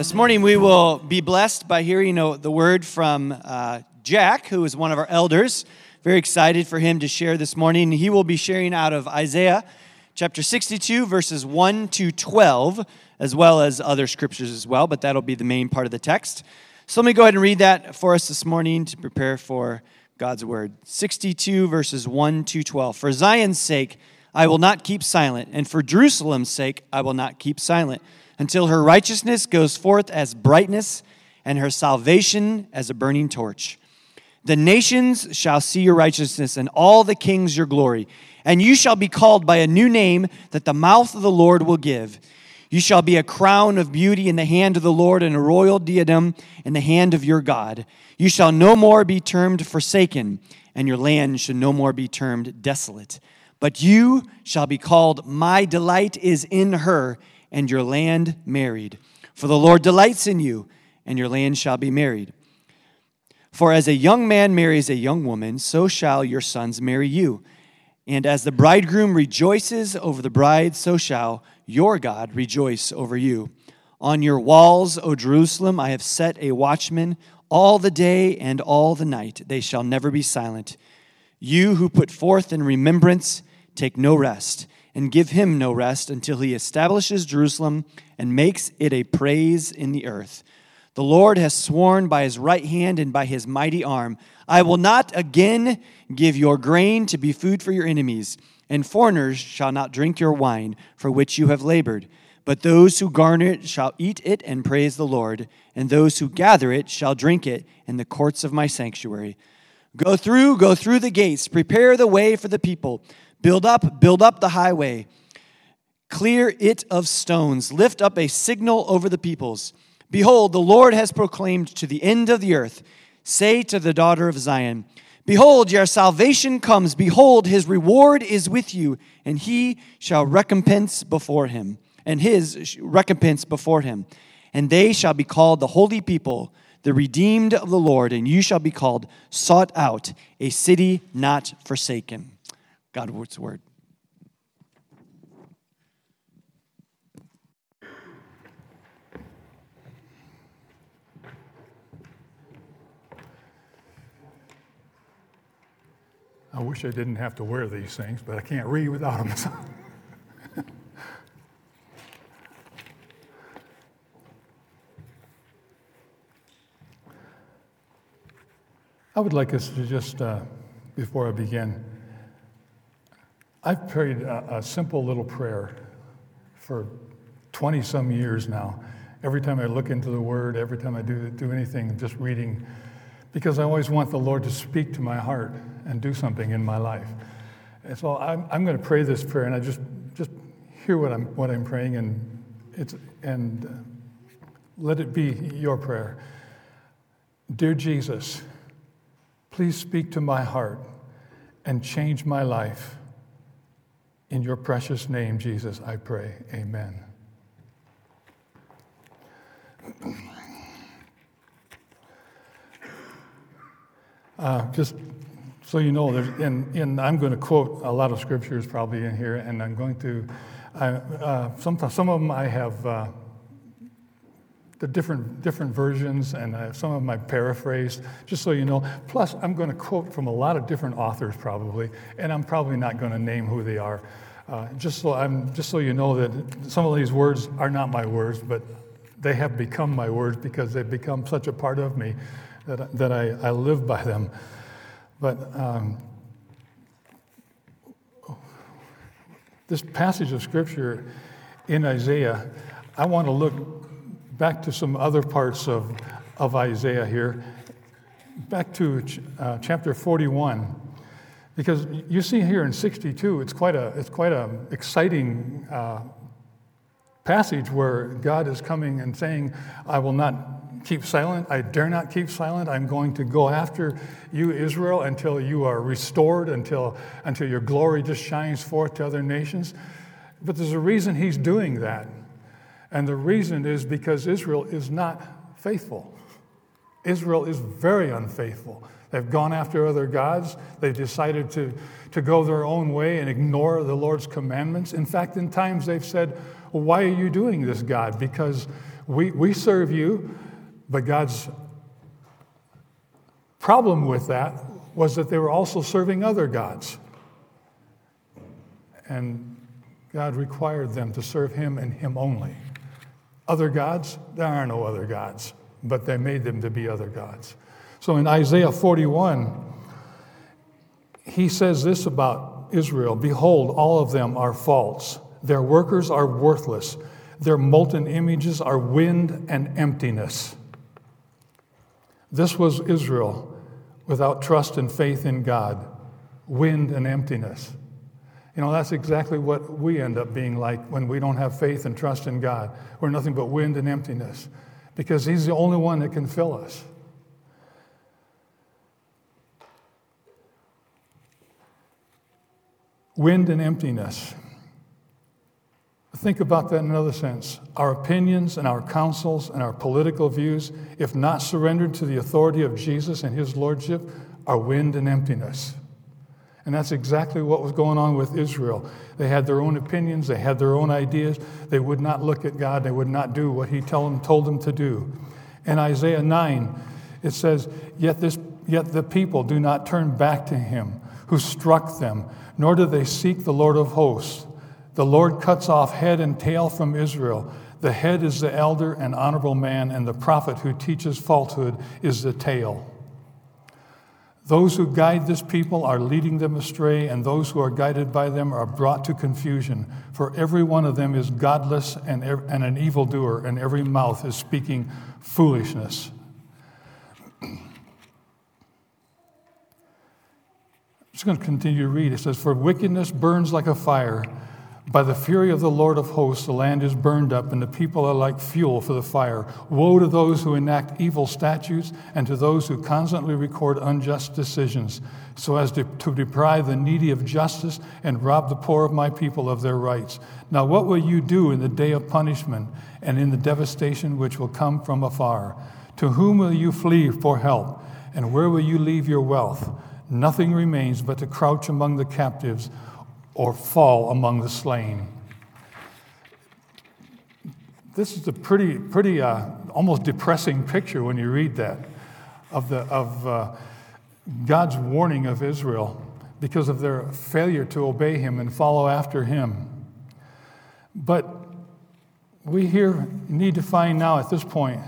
This morning we will be blessed by hearing the word from uh, Jack, who is one of our elders. Very excited for him to share this morning. He will be sharing out of Isaiah chapter 62, verses 1 to 12, as well as other scriptures as well, but that'll be the main part of the text. So let me go ahead and read that for us this morning to prepare for God's word. 62, verses 1 to 12. For Zion's sake, I will not keep silent, and for Jerusalem's sake, I will not keep silent until her righteousness goes forth as brightness and her salvation as a burning torch. The nations shall see your righteousness and all the kings your glory, and you shall be called by a new name that the mouth of the Lord will give. You shall be a crown of beauty in the hand of the Lord and a royal diadem in the hand of your God. You shall no more be termed forsaken, and your land shall no more be termed desolate. But you shall be called, My delight is in her and your land married. For the Lord delights in you, and your land shall be married. For as a young man marries a young woman, so shall your sons marry you. And as the bridegroom rejoices over the bride, so shall your God rejoice over you. On your walls, O Jerusalem, I have set a watchman all the day and all the night. They shall never be silent. You who put forth in remembrance, take no rest and give him no rest until he establishes Jerusalem and makes it a praise in the earth. The Lord has sworn by his right hand and by his mighty arm, I will not again give your grain to be food for your enemies, and foreigners shall not drink your wine for which you have labored. But those who garner it shall eat it and praise the Lord, and those who gather it shall drink it in the courts of my sanctuary. Go through, go through the gates, prepare the way for the people. Build up, build up the highway. Clear it of stones. Lift up a signal over the peoples. Behold, the Lord has proclaimed to the end of the earth. Say to the daughter of Zion, Behold, your salvation comes. Behold, his reward is with you, and he shall recompense before him, and his recompense before him. And they shall be called the holy people, the redeemed of the Lord, and you shall be called sought out, a city not forsaken. God's word. I wish I didn't have to wear these things, but I can't read without them. I would like us to just, uh, before I begin, I've prayed a, a simple little prayer for 20 some years now. Every time I look into the Word, every time I do, do anything, just reading, because I always want the Lord to speak to my heart and do something in my life. And so I'm, I'm going to pray this prayer, and I just, just hear what I'm, what I'm praying, and, it's, and uh, let it be your prayer. Dear Jesus, please speak to my heart and change my life. In your precious name, Jesus, I pray. Amen. Uh, just so you know, and, I'm going to quote a lot of scriptures probably in here, and I'm going to, I, uh, some, some of them I have uh, the different, different versions, and some of I paraphrased, just so you know. Plus, I'm going to quote from a lot of different authors probably, and I'm probably not going to name who they are. Uh, just, so I'm, just so you know that some of these words are not my words, but they have become my words because they've become such a part of me that, that I, I live by them. But um, this passage of Scripture in Isaiah, I want to look back to some other parts of, of Isaiah here, back to ch- uh, chapter 41. Because you see here in 62, it's quite a it's quite a exciting uh, passage where God is coming and saying, "I will not keep silent. I dare not keep silent. I'm going to go after you, Israel, until you are restored, until until your glory just shines forth to other nations." But there's a reason He's doing that. And the reason is because Israel is not faithful. Israel is very unfaithful. They've gone after other gods. They've decided to, to go their own way and ignore the Lord's commandments. In fact, in times they've said, Why are you doing this, God? Because We, we serve you, but God's problem with that was that they were also serving other gods. And God required them to serve Him and Him only. Other gods, there are no other gods, but they made them to be other gods. So in Isaiah 41, he says this about Israel Behold, all of them are false. Their workers are worthless. Their molten images are wind and emptiness. This was Israel without trust and faith in God, wind and emptiness. You know, that's exactly what we end up being like when we don't have faith and trust in God. We're nothing but wind and emptiness because He's the only one that can fill us. Wind and emptiness. Think about that in another sense. Our opinions and our counsels and our political views, if not surrendered to the authority of Jesus and His Lordship, are wind and emptiness. And that's exactly what was going on with Israel. They had their own opinions, they had their own ideas. They would not look at God, they would not do what He them, told them to do. In Isaiah 9, it says, yet, this, yet the people do not turn back to Him who struck them, nor do they seek the Lord of hosts. The Lord cuts off head and tail from Israel. The head is the elder and honorable man, and the prophet who teaches falsehood is the tail. Those who guide this people are leading them astray, and those who are guided by them are brought to confusion. For every one of them is godless and, and an evildoer, and every mouth is speaking foolishness. I'm just going to continue to read. It says, For wickedness burns like a fire by the fury of the Lord of hosts, the land is burned up, and the people are like fuel for the fire. Woe to those who enact evil statutes, and to those who constantly record unjust decisions, so as to, to, deprive the needy of justice and rob the poor of my people of their rights. Now, what will you do in the day of punishment and in the devastation which will come from afar? To whom will you flee for help, and where will you leave your wealth? Nothing remains but to crouch among the captives or fall among the slain. This is a pretty, pretty uh, almost depressing picture when you read that of, the, of uh, God's warning of Israel because of their failure to obey Him and follow after Him. But we here need to find now at this point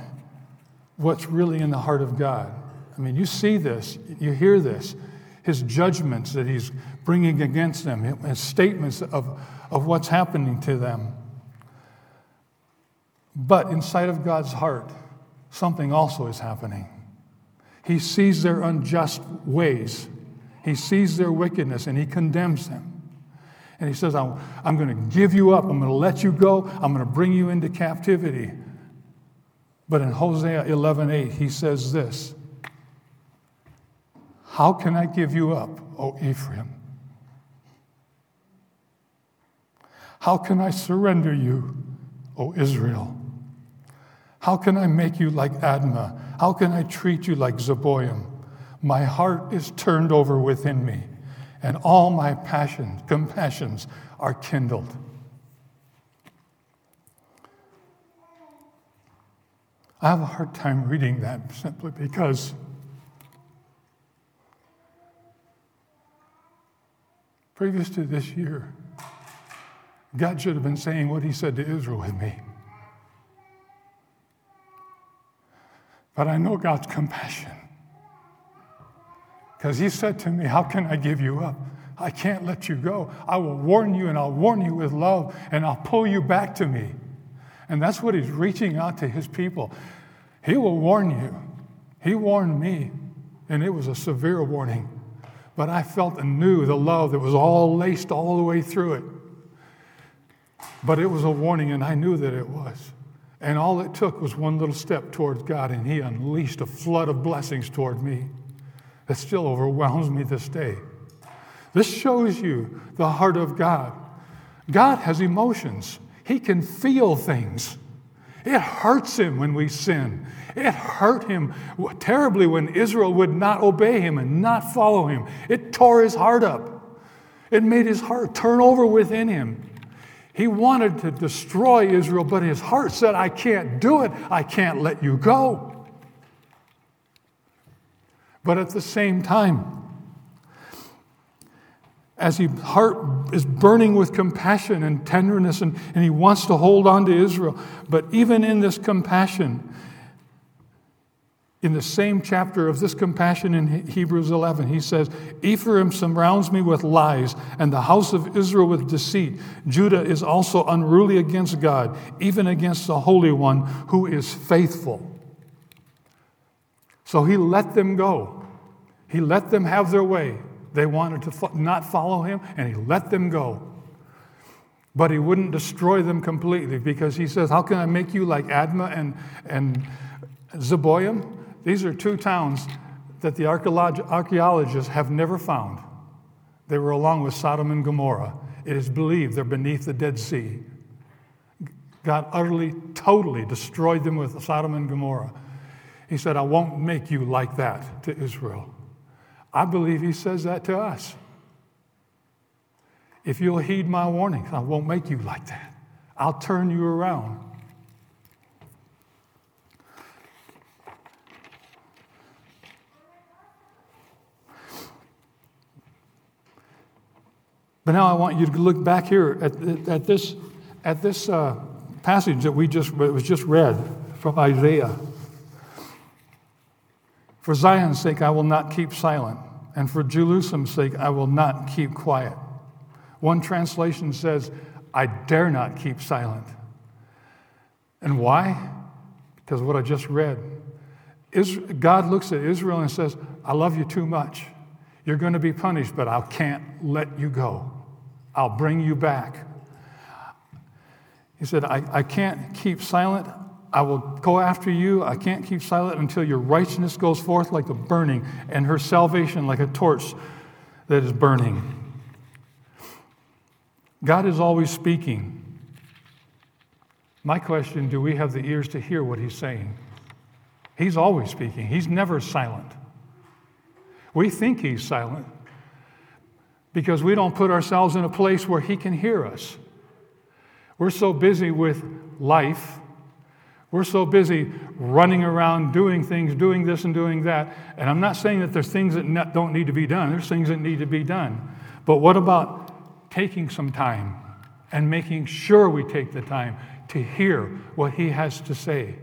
what's really in the heart of God. I mean, you see this, you hear this, his judgments that he's bringing against them, his statements of, of what's happening to them. But inside of God's heart, something also is happening. He sees their unjust ways, he sees their wickedness, and he condemns them. And he says, I'm, I'm going to give you up. I'm going to let you go. I'm going to bring you into captivity. But in Hosea 11:8, he says this How can I give you up, O Ephraim? How can I surrender you, O Israel? How can I make you like Admah? How can I treat you like Zeboim? My heart is turned over within me, and all my passions, compassions are kindled. I have a hard time reading that simply because previous to this year, God should have been saying what he said to Israel with me. But I know God's compassion. Because he said to me, How can I give you up? I can't let you go. I will warn you and I'll warn you with love and I'll pull you back to me. And that's what he's reaching out to his people. He will warn you. He warned me, and it was a severe warning. But I felt and knew the love that was all laced all the way through it. But it was a warning, and I knew that it was. And all it took was one little step towards God, and He unleashed a flood of blessings toward me that still overwhelms me this day. This shows you the heart of God. God has emotions, He can feel things. It hurts Him when we sin. It hurt Him terribly when Israel would not obey Him and not follow Him. It tore His heart up, it made His heart turn over within Him. He wanted to destroy Israel, but his heart said, I can't do it. I can't let you go. But at the same time, as his heart is burning with compassion and tenderness, and, and he wants to hold on to Israel. But even in this compassion, in the same chapter of this compassion in Hebrews 11, he says, Ephraim surrounds me with lies, and the house of Israel with deceit. Judah is also unruly against God, even against the Holy One who is faithful. So he let them go. He let them have their way. They wanted to not follow him, and he let them go. But he wouldn't destroy them completely because he says, How can I make you like Admah and, and Zeboim? These are two towns that the archaeologists have never found. They were along with Sodom and Gomorrah. It is believed they're beneath the Dead Sea. God utterly, totally destroyed them with Sodom and Gomorrah. He said, I won't make you like that to Israel. I believe He says that to us. If you'll heed my warnings, I won't make you like that. I'll turn you around. But now I want you to look back here at, at this, at this uh, passage that we just was just read from Isaiah. For Zion's sake, I will not keep silent, and for Jerusalem's sake, I will not keep quiet. One translation says, I dare not keep silent. And why? Because what I just read. God looks at Israel and says, I love you too much. You're going to be punished, but I can't let you go. I'll bring you back. He said, I, I can't keep silent. I will go after you. I can't keep silent until your righteousness goes forth like a burning and her salvation like a torch that is burning. God is always speaking. My question do we have the ears to hear what he's saying? He's always speaking, he's never silent. We think he's silent because we don't put ourselves in a place where he can hear us. We're so busy with life. We're so busy running around doing things, doing this and doing that. And I'm not saying that there's things that don't need to be done, there's things that need to be done. But what about taking some time and making sure we take the time to hear what he has to say?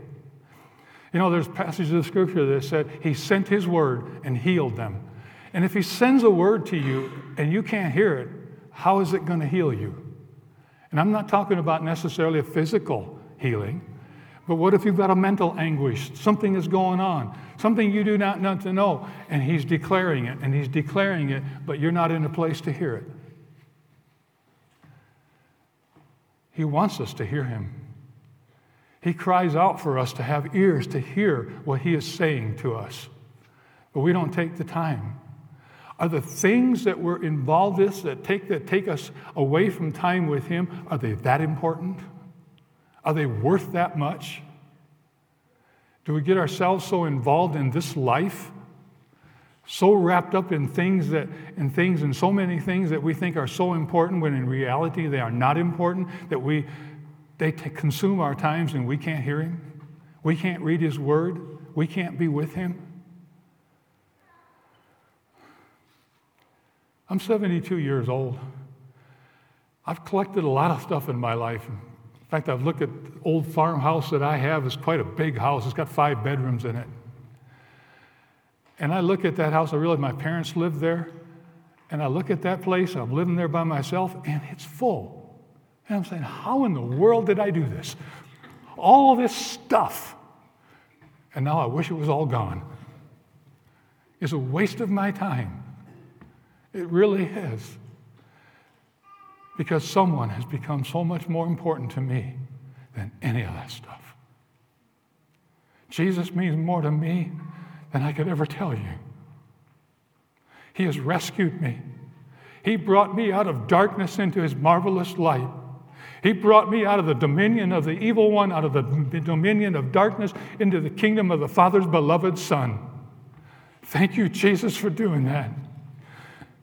You know, there's passages of scripture that said he sent his word and healed them. And if he sends a word to you and you can't hear it, how is it going to heal you? And I'm not talking about necessarily a physical healing, but what if you've got a mental anguish? Something is going on, something you do not know to know, and he's declaring it, and he's declaring it, but you're not in a place to hear it. He wants us to hear him. He cries out for us to have ears to hear what he is saying to us, but we don't take the time. Are the things that we're involved with that take, that take us away from time with Him, are they that important? Are they worth that much? Do we get ourselves so involved in this life, so wrapped up in things that in things and so many things that we think are so important when in reality they are not important, that we they t- consume our times and we can't hear him? We can't read his word, we can't be with him. I'm 72 years old. I've collected a lot of stuff in my life. In fact, I've looked at the old farmhouse that I have. It's quite a big house. It's got five bedrooms in it. And I look at that house, I realize my parents lived there. And I look at that place, I'm living there by myself, and it's full. And I'm saying, how in the world did I do this? All this stuff. And now I wish it was all gone. It's a waste of my time. It really is. Because someone has become so much more important to me than any of that stuff. Jesus means more to me than I could ever tell you. He has rescued me. He brought me out of darkness into his marvelous light. He brought me out of the dominion of the evil one, out of the dominion of darkness, into the kingdom of the Father's beloved Son. Thank you, Jesus, for doing that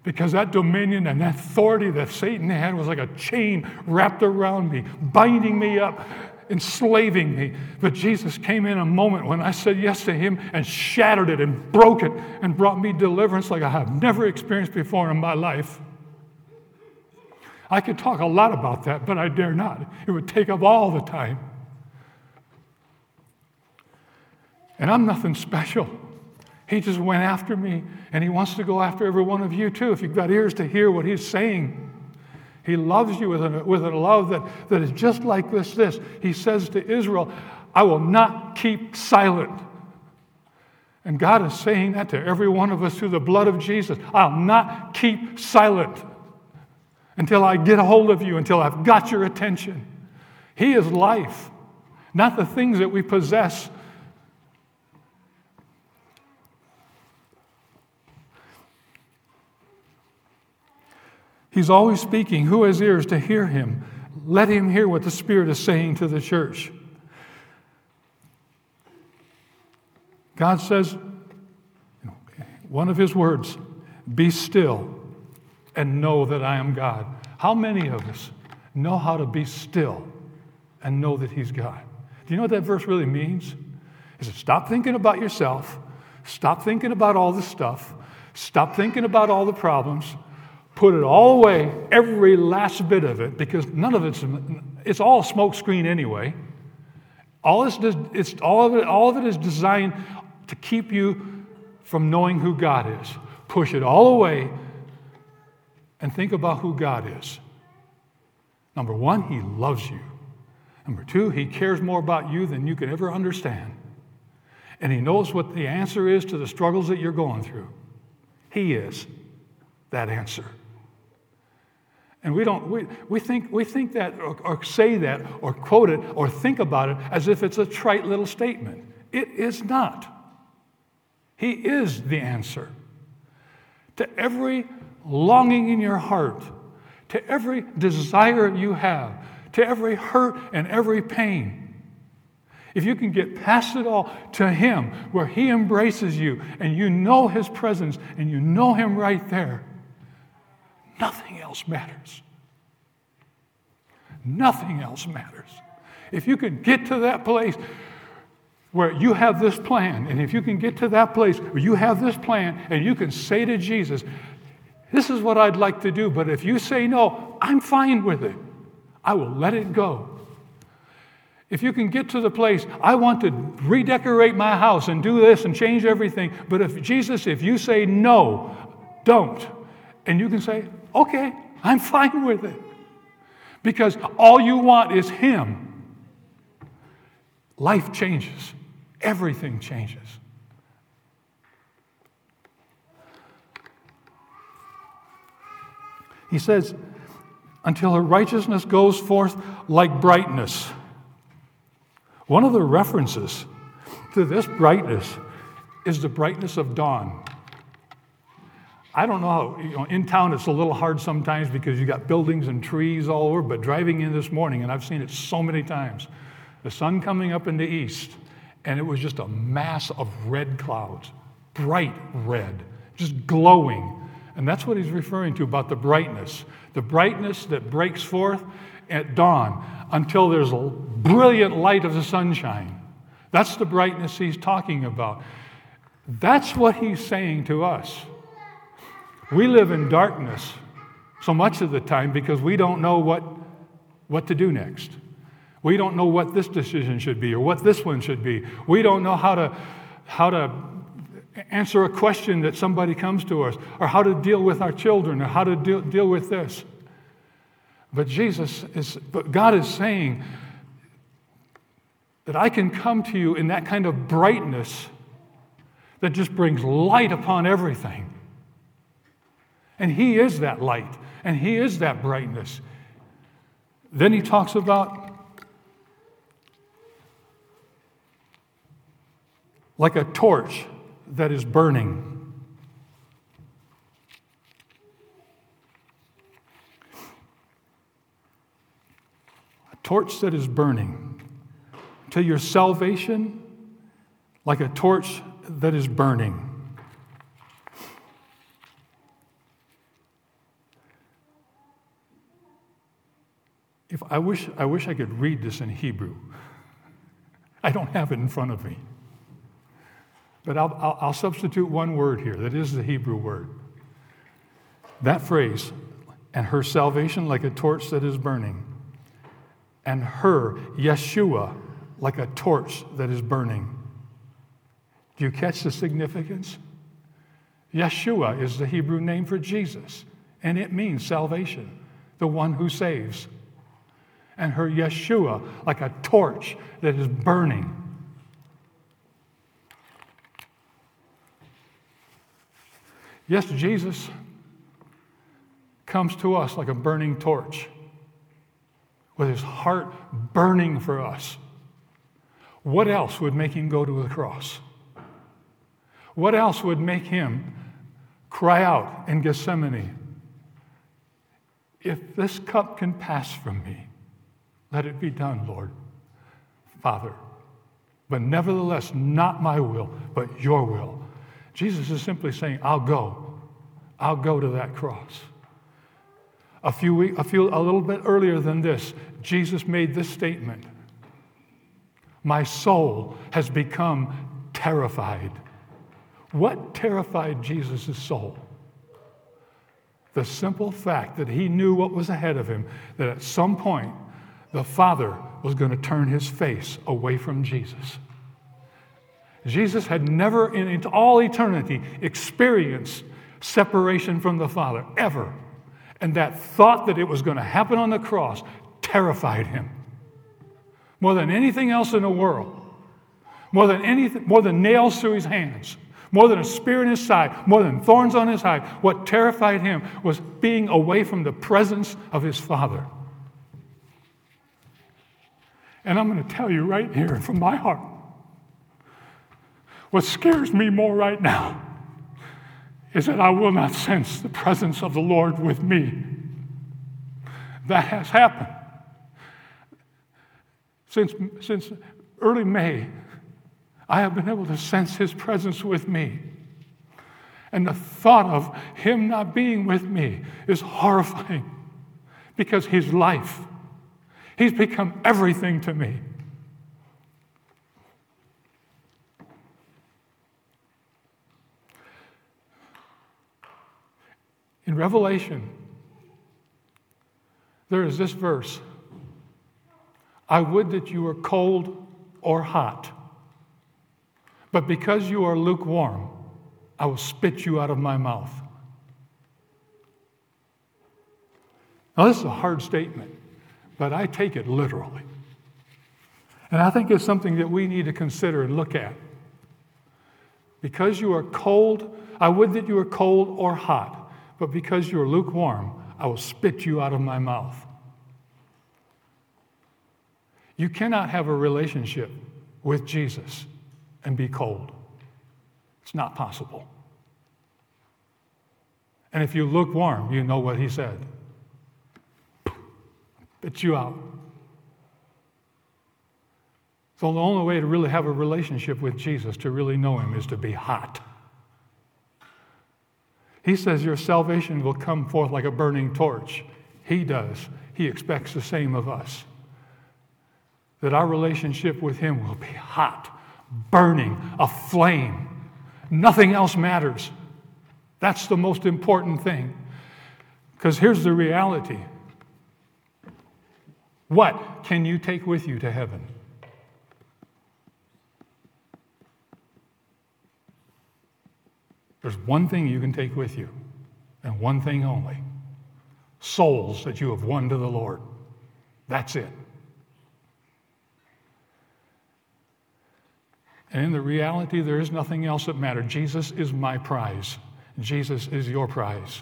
Because that dominion and that authority that Satan had was like a chain wrapped around me, binding me up, enslaving me. But Jesus came in a moment when I said yes to him and shattered it and broke it and brought me deliverance like I have never experienced before in my life. I could talk a lot about that, but I dare not. It would take up all the time. And I'm nothing special. He just went after me, and He wants to go after every one of you too. If you've got ears to hear what He's saying, He loves you with a, with a love that, that is just like this. This He says to Israel, "I will not keep silent." And God is saying that to every one of us through the blood of Jesus. I'll not keep silent until I get a hold of you, until I've got your attention. He is life, not the things that we possess He's always speaking. Who has ears to hear him? Let him hear what the Spirit is saying to the church. God says, one of his words, be still and know that I am God. How many of us know how to be still and know that he's God? Do you know what that verse really means? Is it stop thinking about yourself, stop thinking about all the stuff, stop thinking about all the problems, put it all away, every last bit of it, because none of it's, it's all smokescreen anyway. All, this, it's, all, of it, all of it is designed to keep you from knowing who God is. Push it all away and think about who God is. Number one, He loves you. Number two, He cares more about you than you can ever understand. And He knows what the answer is to the struggles that you're going through. He is that answer. And we don't, we, we, think, we think that or, or say that or quote it or think about it as if it's a trite little statement. It is not. He is the answer to every longing in your heart, to every desire you have, to every hurt and every pain. If you can get past it all to Him, where He embraces you and you know His presence and you know Him right there, Nothing else matters. Nothing else matters. If you can get to that place where you have this plan, and if you can get to that place where you have this plan and you can say to Jesus, This is what I'd like to do, but if you say no, I'm fine with it. I will let it go. If you can get to the place, I want to redecorate my house and do this and change everything, but if Jesus, if you say no, don't, and you can say, okay, I'm fine with it. Because all you want is Him. Life changes, everything changes. He says, until her righteousness goes forth like brightness. One of the references to this brightness is the brightness of dawn. I don't know how, you know, in town it's a little hard sometimes because you got buildings and trees all over, but driving in this morning, and I've seen it so many times, the sun coming up in the east, and it was just a mass of red clouds, bright red, just glowing. And that's what he's referring to about the brightness. The brightness that breaks forth at dawn until there's a brilliant light of the sunshine. That's the brightness he's talking about. That's what he's saying to us. We live in darkness so much of the time because we don't know what, what to do next. We don't know what this decision should be or what this one should be. We don't know how to, how to answer a question that somebody comes to us or how to deal with our children or how to deal, deal with this. But Jesus is, but God is saying that I can come to you in that kind of brightness that just brings light upon everything. And He is that light, and He is that brightness. Then He talks about like a torch that is burning. A torch that is burning. To your salvation, like a torch that is burning. If I wish, I wish I could read this in Hebrew. I don't have it in front of me. But I'll, I'll, I'll substitute one word here that is the Hebrew word. That phrase, and her salvation like a torch that is burning, and her, Yeshua, like a torch that is burning. Do you catch the significance? Yeshua is the Hebrew name for Jesus, and it means salvation, the one who saves. And her Yeshua, like a torch that is burning. Yes, Jesus comes to us like a burning torch, with his heart burning for us. What else would make him go to the cross? What else would make him cry out in Gethsemane, If this cup can pass from me, let it be done, Lord, Father. But nevertheless, not my will, but your will. Jesus is simply saying, I'll go. I'll go to that cross. A few, week, a few, a little bit earlier than this, Jesus made this statement: "My soul has become terrified." What terrified Jesus' soul? The simple fact that he knew what was ahead of him, that at some point the Father was going to turn his face away from Jesus. Jesus had never, in all eternity, experienced separation from the Father, ever. And that thought that it was going to happen on the cross terrified him more than anything else in the world, more than, anything, more than nails through his hands more than a spear in his side, more than thorns on his hide. What terrified him was being away from the presence of his Father. And I'm going to tell you right here from my heart what scares me more right now is that I will not sense the presence of the Lord with me. That has happened. Since, since early May, I have been able to sense His presence with me. And the thought of Him not being with me is horrifying because His life, He's become everything to me. In Revelation, there is this verse I would that you were cold or hot. But because you are lukewarm, I will spit you out of my mouth. Now, this is a hard statement, but I take it literally. And I think it's something that we need to consider and look at. Because you are cold, I would that you were cold or hot, but because you are lukewarm, I will spit you out of my mouth. You cannot have a relationship with Jesus and be cold. It's not possible. And if you look warm, you know what he said. Spit you out. So the only way to really have a relationship with Jesus, to really know him, is to be hot. He says your salvation will come forth like a burning torch. He does. He expects the same of us. That our relationship with him will be hot burning, a flame. Nothing else matters. That's the most important thing. Because here's the reality what can you take with you to heaven? There's one thing you can take with you, and one thing only souls that you have won to the Lord. That's it. And in the reality, there is nothing else that matters. Jesus is my prize. Jesus is your prize.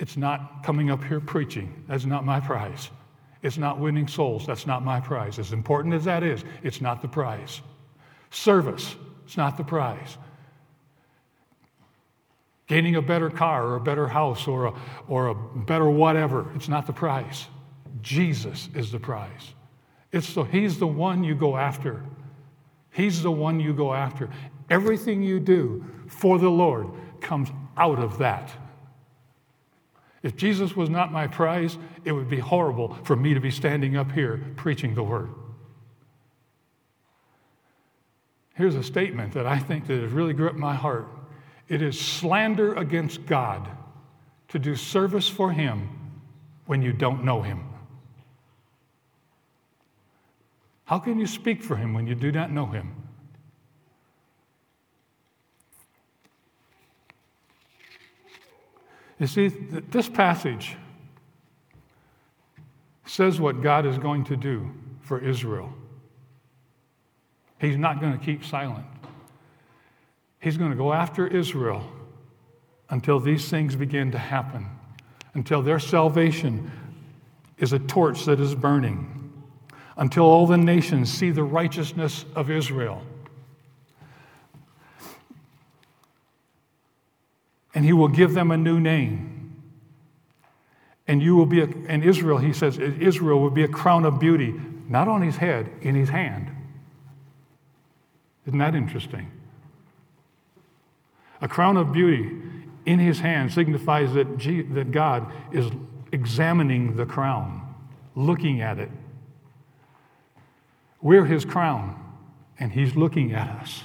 It's not coming up here preaching. That's not my prize. It's not winning souls. That's not my prize. As important as that is, it's not the prize. Service, it's not the prize. Gaining a better car or a better house or a, or a better whatever, it's not the prize. Jesus is the prize. It's so he's the one you go after. He's the one you go after. Everything you do for the Lord comes out of that. If Jesus was not my prize, it would be horrible for me to be standing up here preaching the word. Here's a statement that I think that has really gripped my heart. It is slander against God to do service for him when you don't know him. How can you speak for him when you do not know him? You see, this passage says what God is going to do for Israel. He's not going to keep silent. He's going to go after Israel until these things begin to happen, until their salvation is a torch that is burning, until all the nations see the righteousness of Israel. And he will give them a new name. And you will be, a, and Israel, he says, Israel will be a crown of beauty, not on his head, in his hand. Isn't that interesting? A crown of beauty in his hand signifies that, G, that God is examining the crown, looking at it. We're his crown, and he's looking at us.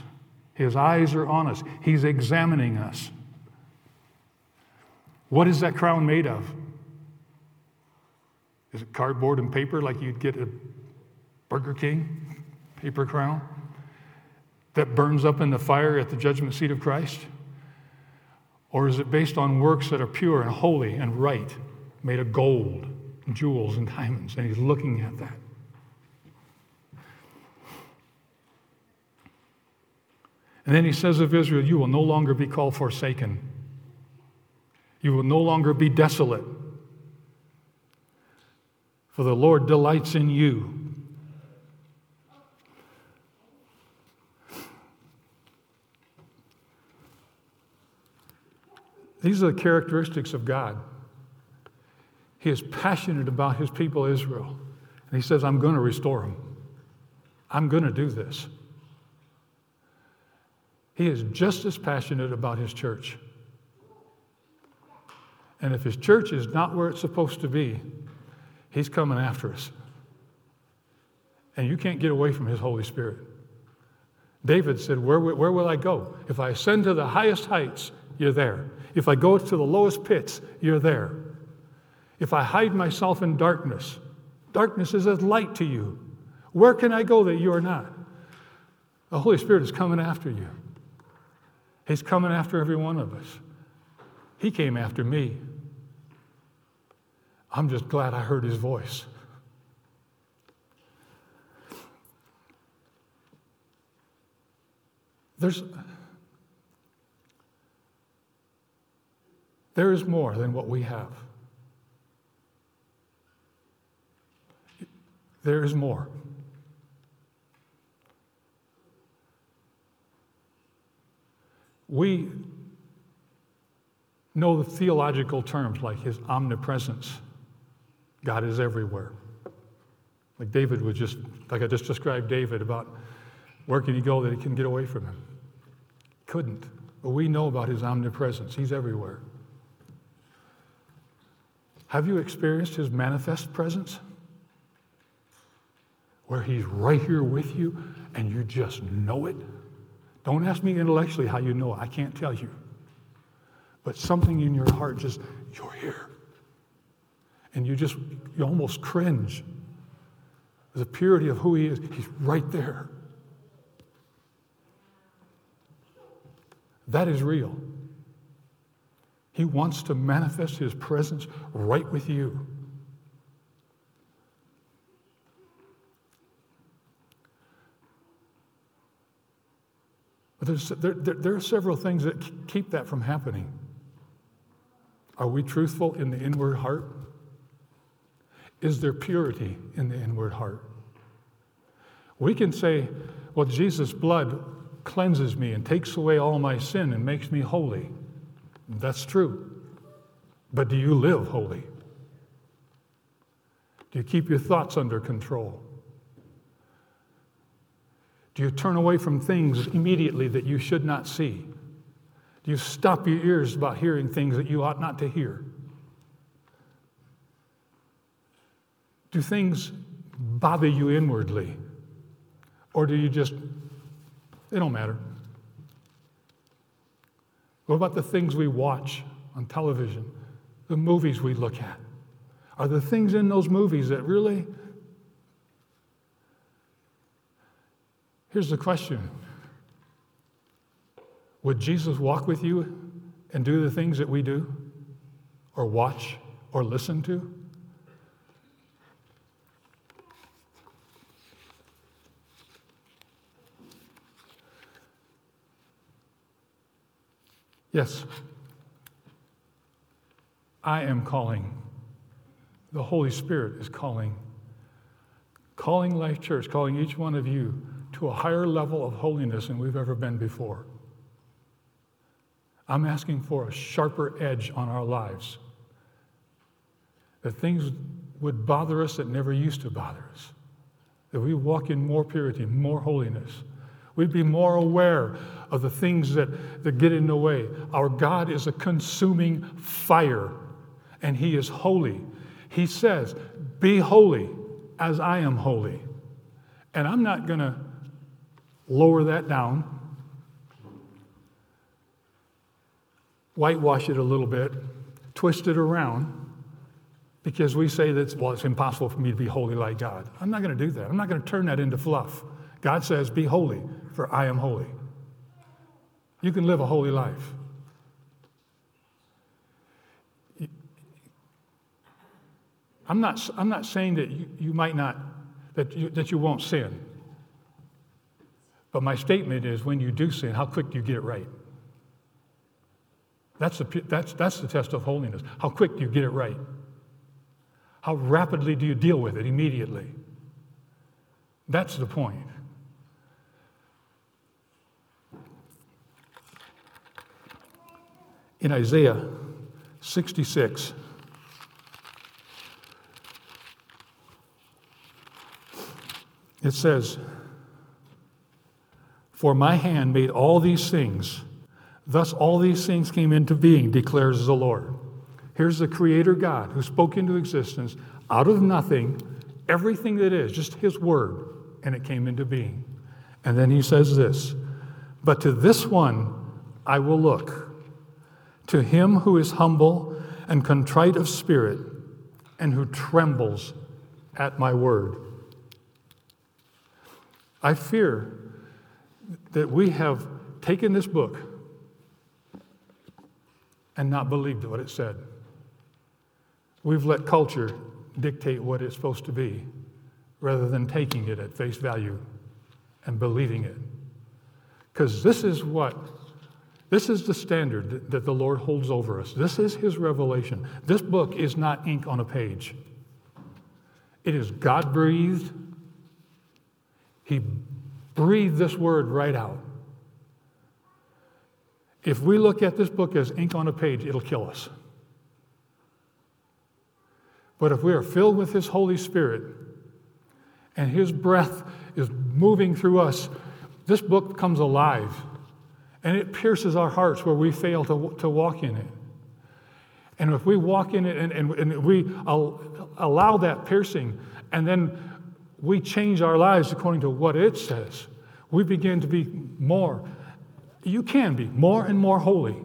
His eyes are on us, he's examining us. What is that crown made of? Is it cardboard and paper like you'd get a Burger King paper crown that burns up in the fire at the judgment seat of Christ? Or is it based on works that are pure and holy and right, made of gold, jewels, and diamonds? And he's looking at that. And then he says of Israel, You will no longer be called forsaken. You will no longer be desolate. For the Lord delights in you. These are the characteristics of God. He is passionate about his people Israel. And he says, I'm going to restore them. I'm going to do this. He is just as passionate about his church. And if his church is not where it's supposed to be, he's coming after us. And you can't get away from his Holy Spirit. David said, Where, where will I go? If I ascend to the highest heights, you're there. If I go to the lowest pits, you're there. If I hide myself in darkness, darkness is as light to you. Where can I go that you are not? The Holy Spirit is coming after you. He's coming after every one of us. He came after me. I'm just glad I heard his voice. There's, There is more than what we have. There is more. We know the theological terms like his omnipresence. God is everywhere. Like David was just, like I just described David about where can he go that he can get away from him? Couldn't. But we know about his omnipresence. He's everywhere. Have you experienced his manifest presence? Where he's right here with you and you just know it? Don't ask me intellectually how you know it. I can't tell you. But something in your heart just, you're here. And you just, you almost cringe. The purity of who he is, he's right there. That is real. He wants to manifest His presence right with you. But there, there, there are several things that keep that from happening. Are we truthful in the inward heart? Is there purity in the inward heart? We can say, well, Jesus' blood cleanses me and takes away all my sin and makes me holy. That's true. But do you live holy? Do you keep your thoughts under control? Do you turn away from things immediately that you should not see? Do you stop your ears about hearing things that you ought not to hear? Do things bother you inwardly? Or do you just, they don't matter? What about the things we watch on television, the movies we look at? Are the things in those movies that really? Here's the question Would Jesus walk with you and do the things that we do, or watch, or listen to? Yes. I am calling. The Holy Spirit is calling. Calling Life Church, calling each one of you to a higher level of holiness than we've ever been before. I'm asking for a sharper edge on our lives. That things would bother us that never used to bother us. That we walk in more purity, more holiness. We'd be more aware of the things that, that get in the way. Our God is a consuming fire, and He is holy. He says, Be holy as I am holy. And I'm not going to lower that down, whitewash it a little bit, twist it around. Because we say that, well, it's impossible for me to be holy like God. I'm not going to do that. I'm not going to turn that into fluff. God says, Be holy, for I am holy. You can live a holy life. I'm not, I'm not saying that you, you might not, that you, that you won't sin. But my statement is when you do sin, how quick do you get it right? That's the, that's, that's the test of holiness. How quick do you get it right? How rapidly do you deal with it immediately? That's the point. In Isaiah 66. It says, For my hand made all these things, thus all these things came into being, declares the Lord. Here's the Creator God who spoke into existence out of nothing, everything that is, just His word, and it came into being. And then He says this But to this one I will look to him who is humble and contrite of spirit and who trembles at my word. I fear that we have taken this book and not believed what it said. We've let culture dictate what it's supposed to be rather than taking it at face value and believing it. Because this is what this is the standard that the Lord holds over us. This is His revelation. This book is not ink on a page, it is God breathed. He breathed this word right out. If we look at this book as ink on a page, it'll kill us. But if we are filled with His Holy Spirit and His breath is moving through us, this book comes alive and it pierces our hearts where we fail to, to walk in it. And if we walk in it and, and, and we allow that piercing, and then we change our lives according to what it says, we begin to be more, you can be more and more holy.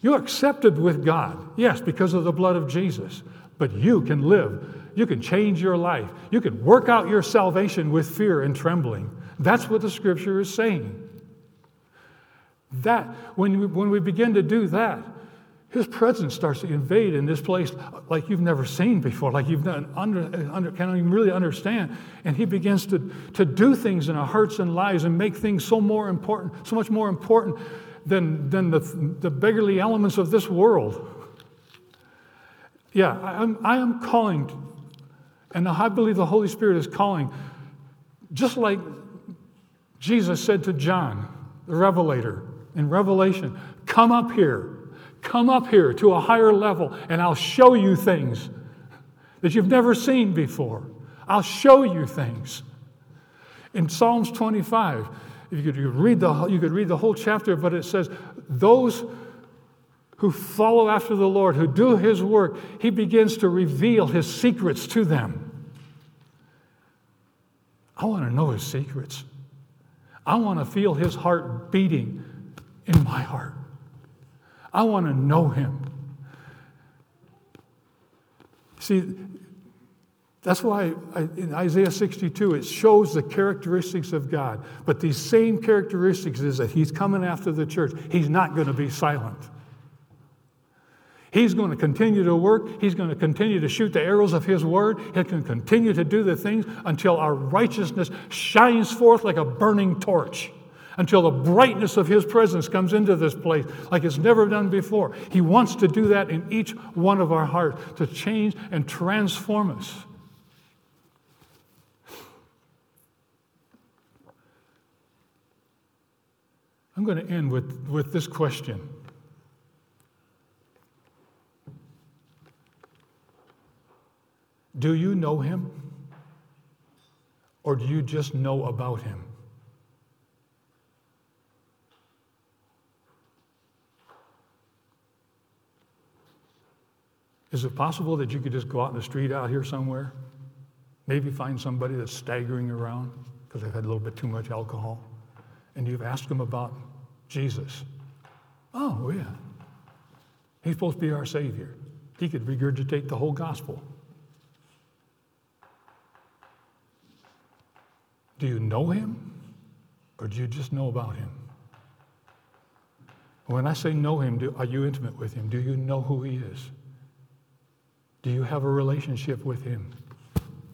You're accepted with God, yes, because of the blood of Jesus, but you can live. You can change your life. You can work out your salvation with fear and trembling. That's what the scripture is saying. That, when we, when we begin to do that, his presence starts to invade in this place like you've never seen before, like you've not under, under, can't even really understand. And he begins to, to do things in our hearts and lives and make things so more important, so much more important than, than the, the beggarly elements of this world. Yeah, I, am, I am calling, and I believe the Holy Spirit is calling, just like Jesus said to John, the Revelator in Revelation come up here, come up here to a higher level, and I'll show you things that you've never seen before. I'll show you things. In Psalms 25, you could, you read the, you could read the whole chapter, but it says, Those who follow after the Lord, who do his work, he begins to reveal his secrets to them. I want to know his secrets. I want to feel his heart beating in my heart. I want to know him. See, that's why in Isaiah 62 it shows the characteristics of God. But these same characteristics is that he's coming after the church. He's not going to be silent. He's going to continue to work. He's going to continue to shoot the arrows of His word. He can continue to do the things until our righteousness shines forth like a burning torch, until the brightness of His presence comes into this place like it's never done before. He wants to do that in each one of our hearts to change and transform us. I'm going to end with, with this question. Do you know him? Or do you just know about him? Is it possible that you could just go out in the street out here somewhere? Maybe find somebody that's staggering around because they've had a little bit too much alcohol, and you've asked them about Jesus. Oh, oh, yeah. He's supposed to be our Savior. He could regurgitate the whole gospel. Do you know him or do you just know about him? When I say know him, do, are you intimate with him? Do you know who he is? Do you have a relationship with him?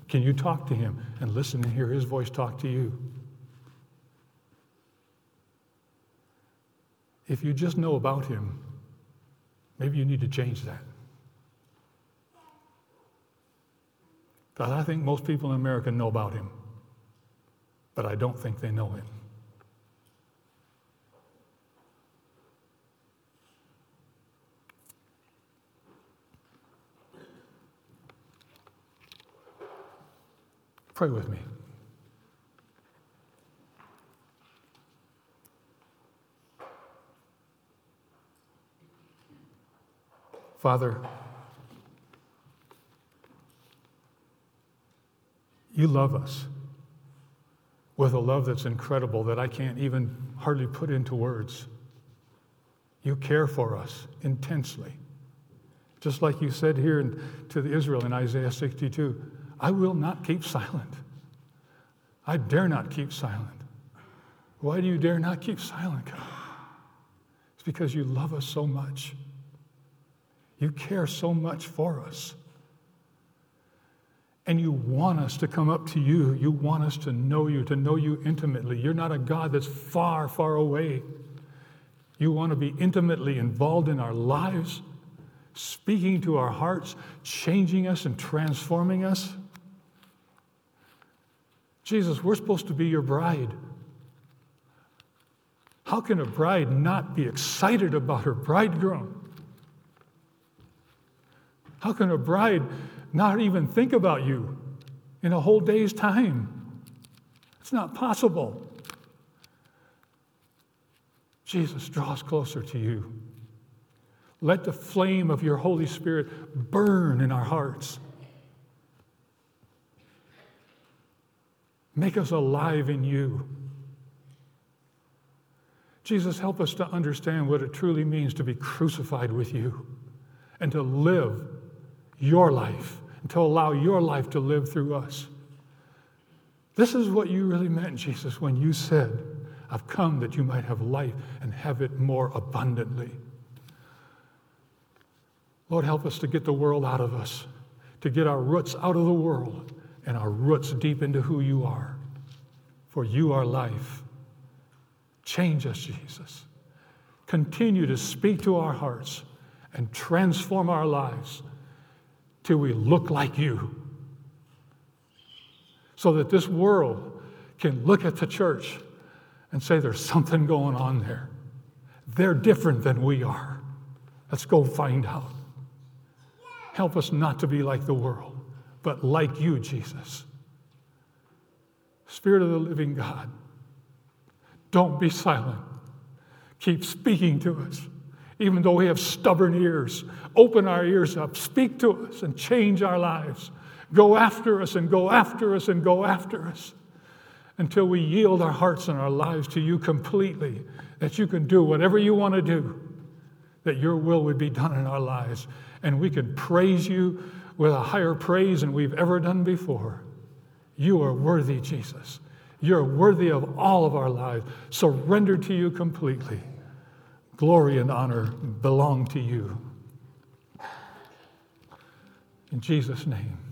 Can you talk to him and listen and hear his voice talk to you? If you just know about him, maybe you need to change that. Because I think most people in America know about him but I don't think they know him. Pray with me. Father, you love us with a love that's incredible that I can't even hardly put into words. You care for us intensely. Just like you said here to the Israel in Isaiah 62 I will not keep silent. I dare not keep silent. Why do you dare not keep silent, God? It's because you love us so much. You care so much for us. And you want us to come up to you. You want us to know you, to know you intimately. You're not a God that's far, far away. You want to be intimately involved in our lives, speaking to our hearts, changing us and transforming us. Jesus, we're supposed to be your bride. How can a bride not be excited about her bridegroom? How can a bride not even think about you in a whole day's time. It's not possible. Jesus, draw us closer to you. Let the flame of your Holy Spirit burn in our hearts. Make us alive in you. Jesus, help us to understand what it truly means to be crucified with you and to live your life and to allow your life to live through us. This is what you really meant, Jesus, when you said, I've come that you might have life and have it more abundantly. Lord, help us to get the world out of us, to get our roots out of the world and our roots deep into who you are. For you are life. Change us, Jesus. Continue to speak to our hearts and transform our lives till we look like you. So that this world can look at the church and say, there's something going on there. They're different than we are. Let's go find out. Help us not to be like the world, but like you, Jesus. Spirit of the living God, don't be silent. Keep speaking to us even though we have stubborn ears. Open our ears up, speak to us, and change our lives. Go after us and go after us and go after us until we yield our hearts and our lives to you completely, that you can do whatever you want to do, that your will would be done in our lives, and we can praise you with a higher praise than we've ever done before. You are worthy, Jesus. You're worthy of all of our lives, surrendered to you completely. Glory and honor belong to you. In Jesus' name.